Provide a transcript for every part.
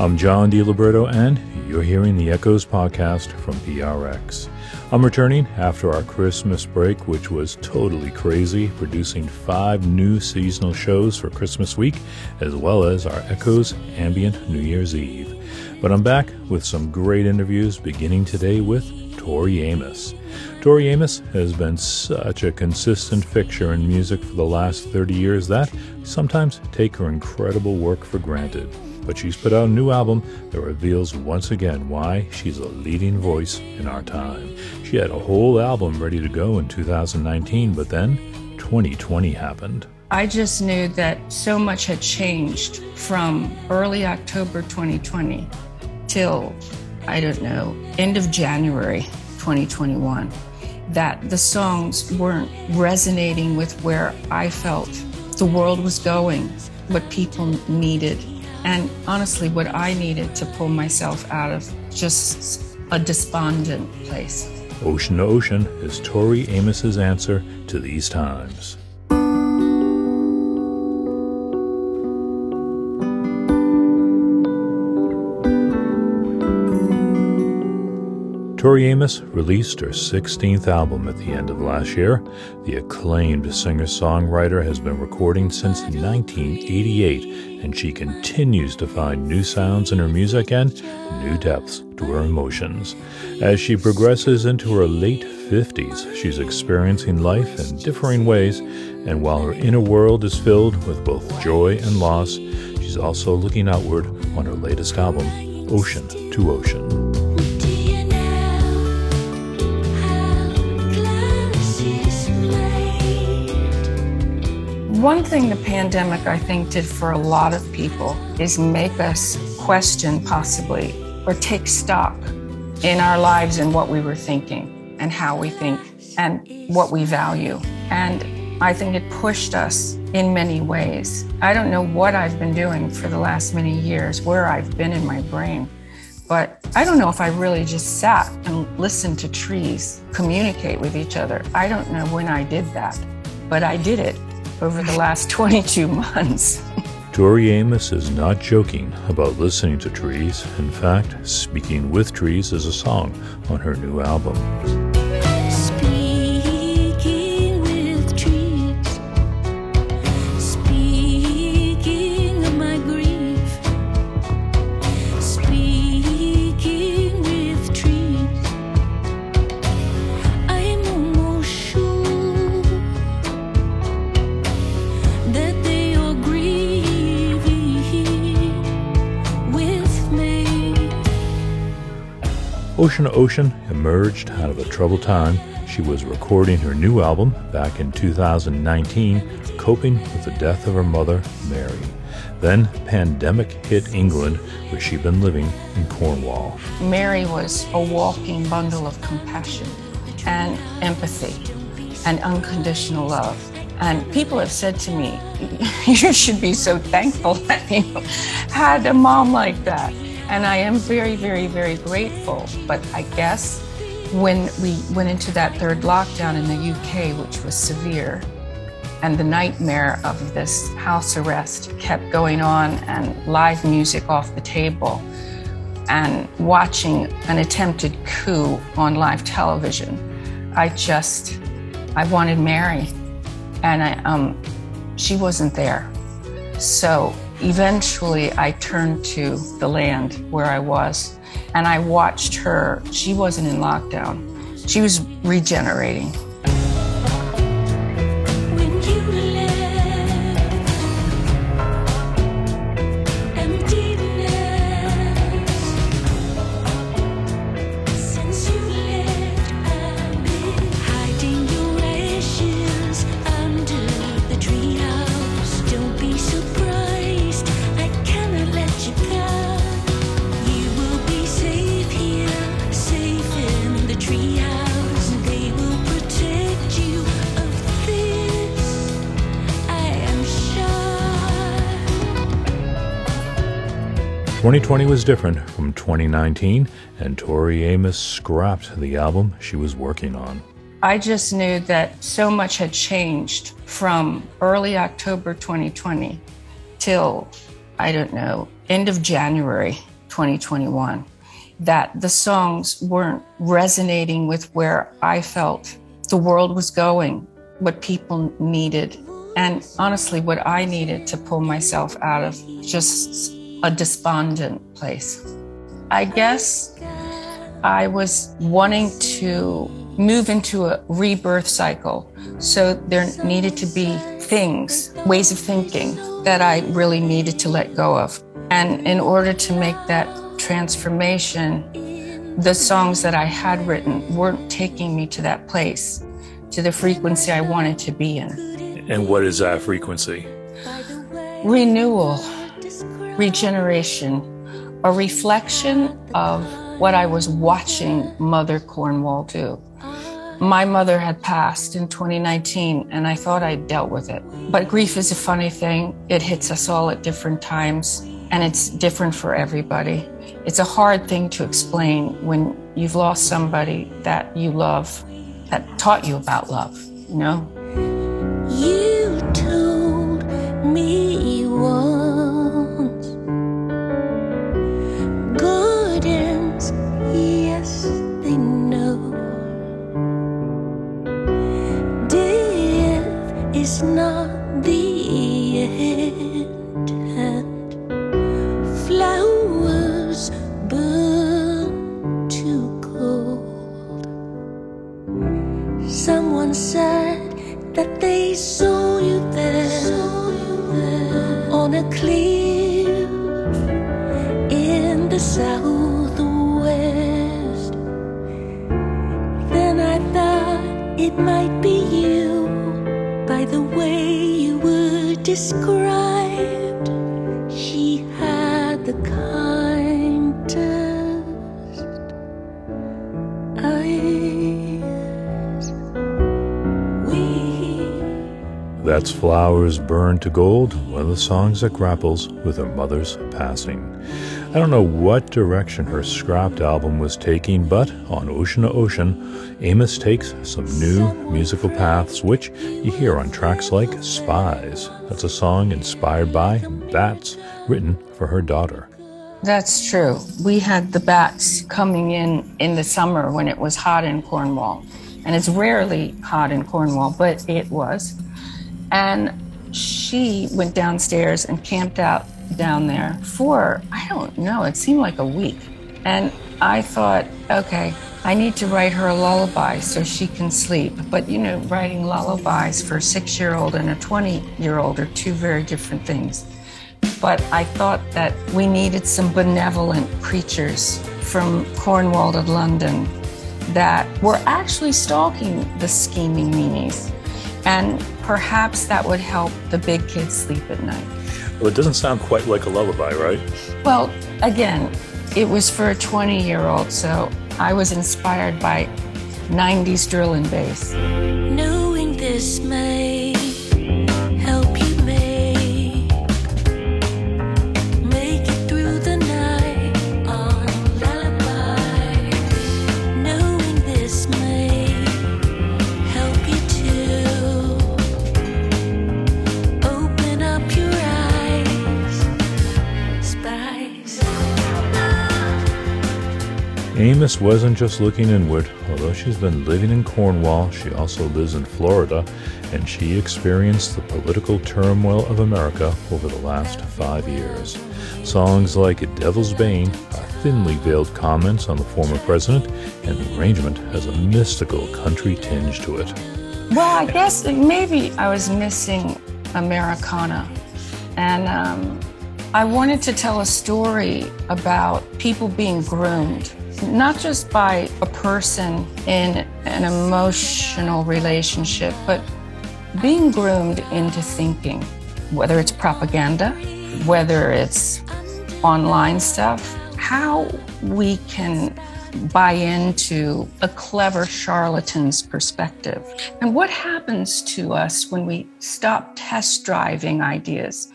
I'm John DiLiberto, and you're hearing the Echoes podcast from PRX. I'm returning after our Christmas break, which was totally crazy, producing five new seasonal shows for Christmas week, as well as our Echoes Ambient New Year's Eve. But I'm back with some great interviews, beginning today with Tori Amos. Tori Amos has been such a consistent fixture in music for the last 30 years that we sometimes take her incredible work for granted. But she's put out a new album that reveals once again why she's a leading voice in our time. She had a whole album ready to go in 2019, but then 2020 happened. I just knew that so much had changed from early October 2020 till, I don't know, end of January 2021 that the songs weren't resonating with where I felt the world was going, what people needed, and honestly, what I needed to pull myself out of just a despondent place. Ocean to Ocean is Tori Amos's answer to these times. Tori Amos released her 16th album at the end of last year. The acclaimed singer songwriter has been recording since 1988, and she continues to find new sounds in her music and new depths to her emotions. As she progresses into her late 50s, she's experiencing life in differing ways, and while her inner world is filled with both joy and loss, she's also looking outward on her latest album, Ocean to Ocean. One thing the pandemic, I think, did for a lot of people is make us question, possibly, or take stock in our lives and what we were thinking and how we think and what we value. And I think it pushed us in many ways. I don't know what I've been doing for the last many years, where I've been in my brain, but I don't know if I really just sat and listened to trees communicate with each other. I don't know when I did that, but I did it over the last 22 months. Tori Amos is not joking about listening to trees. In fact, Speaking with Trees is a song on her new album. Ocean Ocean emerged out of a troubled time. She was recording her new album back in 2019, coping with the death of her mother, Mary. Then, pandemic hit England, where she'd been living in Cornwall. Mary was a walking bundle of compassion and empathy and unconditional love. And people have said to me, you should be so thankful that you had a mom like that. And I am very, very, very grateful. But I guess when we went into that third lockdown in the UK, which was severe, and the nightmare of this house arrest kept going on, and live music off the table, and watching an attempted coup on live television, I just, I wanted Mary, and I, um, she wasn't there. So Eventually, I turned to the land where I was and I watched her. She wasn't in lockdown, she was regenerating. Twenty twenty was different from 2019, and Tori Amos scrapped the album she was working on. I just knew that so much had changed from early October 2020 till I don't know, end of January 2021, that the songs weren't resonating with where I felt the world was going, what people needed, and honestly, what I needed to pull myself out of just a despondent place. I guess I was wanting to move into a rebirth cycle. So there needed to be things, ways of thinking that I really needed to let go of. And in order to make that transformation, the songs that I had written weren't taking me to that place, to the frequency I wanted to be in. And what is that frequency? Renewal, regeneration, a reflection of what I was watching Mother Cornwall do. My mother had passed in 2019, and I thought I'd dealt with it. But grief is a funny thing. It hits us all at different times, and it's different for everybody. It's a hard thing to explain when you've lost somebody that you love, that taught you about love, you know? A cliff in the southwest. Then I thought it might be you by the way you were described. That's Flowers burn to Gold, one of the songs that grapples with her mother's passing. I don't know what direction her scrapped album was taking, but on Ocean to Ocean, Amos takes some new musical paths, which you hear on tracks like Spies. That's a song inspired by bats, written for her daughter. That's true. We had the bats coming in in the summer when it was hot in Cornwall. And it's rarely hot in Cornwall, but it was. And she went downstairs and camped out down there for, I don't know, it seemed like a week. And I thought, okay, I need to write her a lullaby so she can sleep. But you know, writing lullabies for a six year old and a 20 year old are two very different things. But I thought that we needed some benevolent creatures from Cornwall to London that were actually stalking the scheming meanies. And perhaps that would help the big kids sleep at night. Well, it doesn't sound quite like a lullaby, right? Well, again, it was for a 20 year old, so I was inspired by 90s drill and bass. knowing this may Amos wasn't just looking inward. Although she's been living in Cornwall, she also lives in Florida, and she experienced the political turmoil of America over the last five years. Songs like Devil's Bane are thinly veiled comments on the former president, and the arrangement has a mystical country tinge to it. Well, I guess maybe I was missing Americana. And um, I wanted to tell a story about people being groomed, not just by a person in an emotional relationship, but being groomed into thinking, whether it's propaganda, whether it's online stuff, how we can buy into a clever charlatan's perspective. And what happens to us when we stop test driving ideas,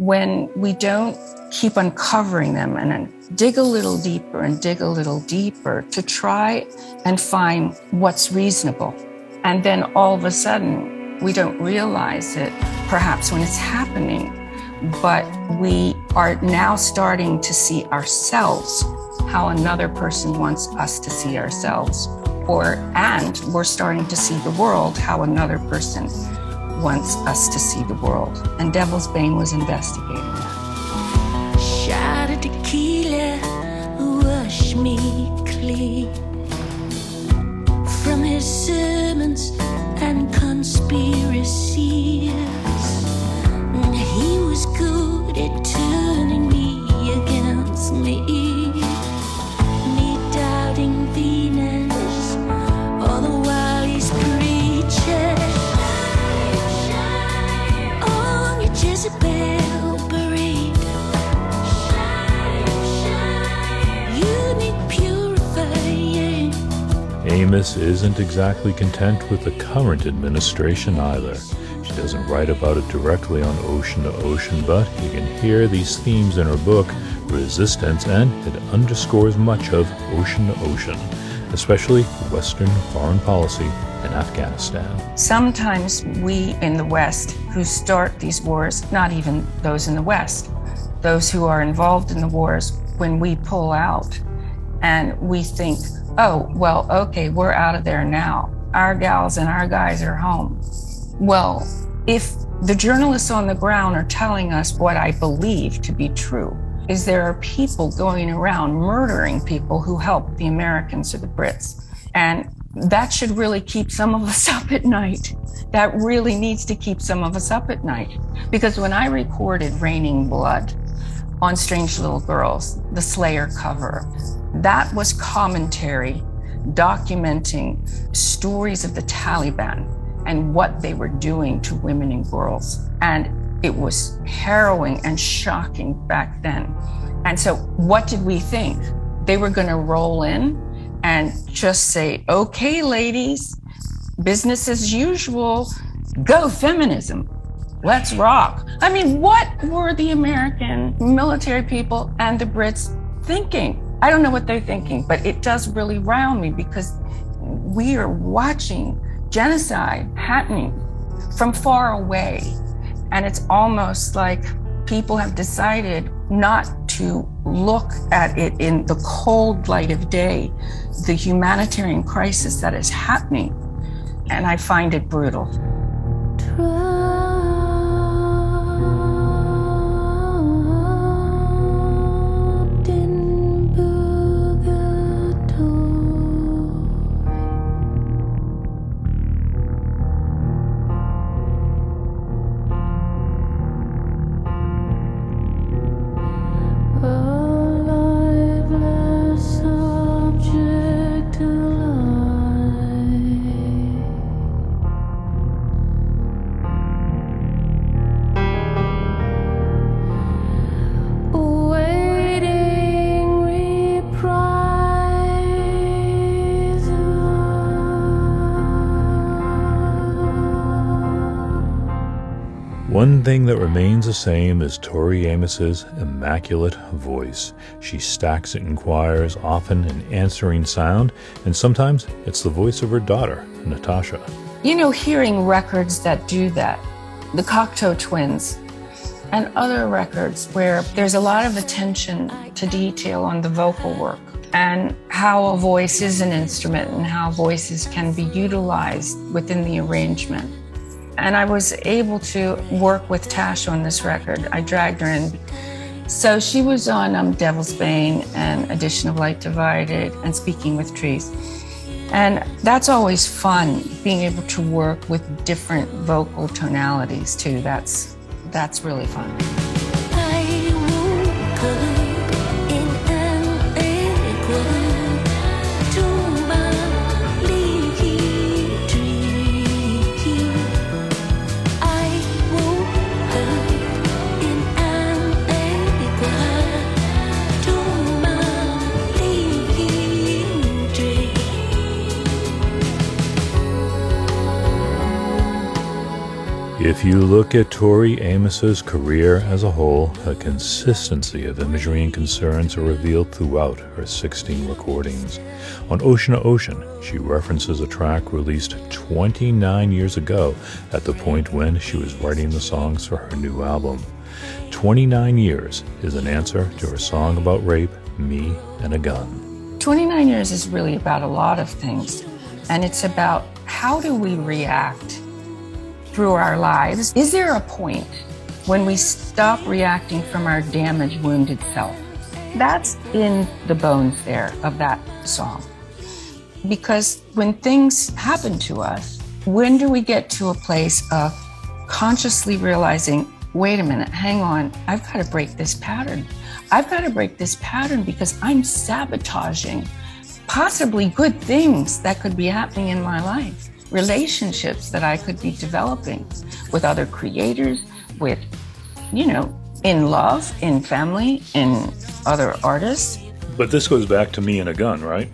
when we don't keep uncovering them and then dig a little deeper and dig a little deeper to try and find what's reasonable. And then all of a sudden, we don't realize it, perhaps when it's happening, but we are now starting to see ourselves how another person wants us to see ourselves or and we're starting to see the world how another person wants us to see the world and devil's bane was investigating that Shot of tequila, wash me clean from his sermons and conspiracies. He was good at Amos isn't exactly content with the current administration either. She doesn't write about it directly on Ocean to Ocean, but you can hear these themes in her book, Resistance, and it underscores much of Ocean to Ocean, especially Western foreign policy in Afghanistan. sometimes we in the west who start these wars not even those in the west those who are involved in the wars when we pull out and we think oh well okay we're out of there now our gals and our guys are home well if the journalists on the ground are telling us what i believe to be true is there are people going around murdering people who helped the americans or the brits and that should really keep some of us up at night. That really needs to keep some of us up at night. Because when I recorded Raining Blood on Strange Little Girls, the Slayer cover, that was commentary documenting stories of the Taliban and what they were doing to women and girls. And it was harrowing and shocking back then. And so, what did we think? They were going to roll in and just say, okay, ladies, business as usual, go feminism. Let's rock. I mean, what were the American military people and the Brits thinking? I don't know what they're thinking, but it does really round me because we are watching genocide happening from far away. And it's almost like people have decided not to look at it in the cold light of day, the humanitarian crisis that is happening. And I find it brutal. One thing that remains the same is Tori Amos's immaculate voice. She stacks it in choirs, often in answering sound, and sometimes it's the voice of her daughter, Natasha. You know, hearing records that do that, the Cocteau Twins, and other records where there's a lot of attention to detail on the vocal work and how a voice is an instrument and how voices can be utilized within the arrangement. And I was able to work with Tash on this record. I dragged her in. So she was on um, Devil's Bane and Addition of Light Divided and Speaking with Trees. And that's always fun, being able to work with different vocal tonalities too. That's that's really fun. If you look at Tori Amos's career as a whole, a consistency of imagery and concerns are revealed throughout her 16 recordings. On Ocean to Ocean, she references a track released 29 years ago at the point when she was writing the songs for her new album. 29 years is an answer to her song about rape, Me and a Gun. 29 years is really about a lot of things, and it's about how do we react through our lives. Is there a point when we stop reacting from our damaged, wounded self? That's in the bones there of that song. Because when things happen to us, when do we get to a place of consciously realizing, wait a minute, hang on, I've got to break this pattern. I've got to break this pattern because I'm sabotaging possibly good things that could be happening in my life relationships that I could be developing with other creators, with, you know, in love, in family, in other artists. But this goes back to Me and a Gun, right?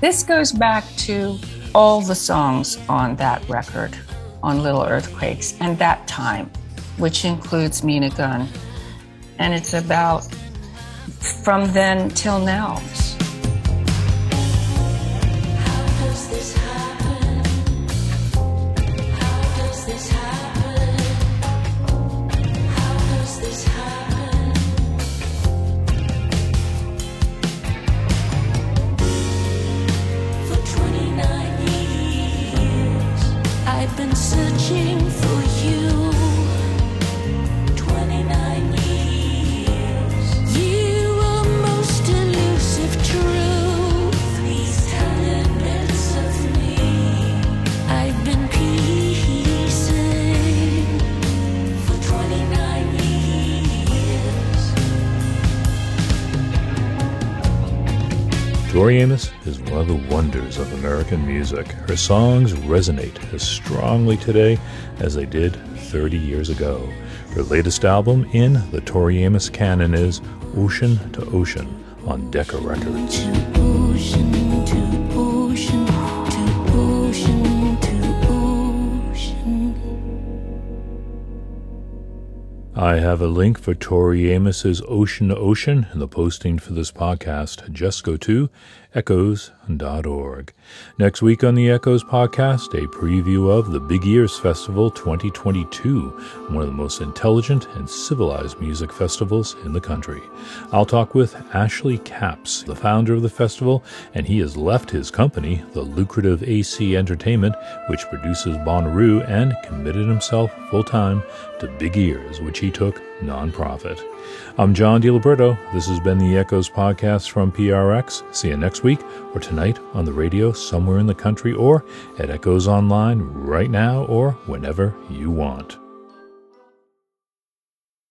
This goes back to all the songs on that record, on Little Earthquakes, and that time, which includes Me and a Gun. And it's about from then till now. Amos is one of the wonders of American music. Her songs resonate as strongly today as they did 30 years ago. Her latest album in the Tori Amos canon is Ocean to Ocean on Decca Records. I have a link for Tori Amos's Ocean to Ocean in the posting for this podcast. Just go to echoes.org. Next week on the Echoes podcast, a preview of the Big Ears Festival 2022, one of the most intelligent and civilized music festivals in the country. I'll talk with Ashley Capps, the founder of the festival, and he has left his company, the lucrative AC Entertainment, which produces Bonnaroo, and committed himself full time to Big Ears, which he took nonprofit. I'm John DiLiberto. This has been the Echoes podcast from PRX. See you next week or tonight on the radio somewhere in the country or at Echoes Online right now or whenever you want.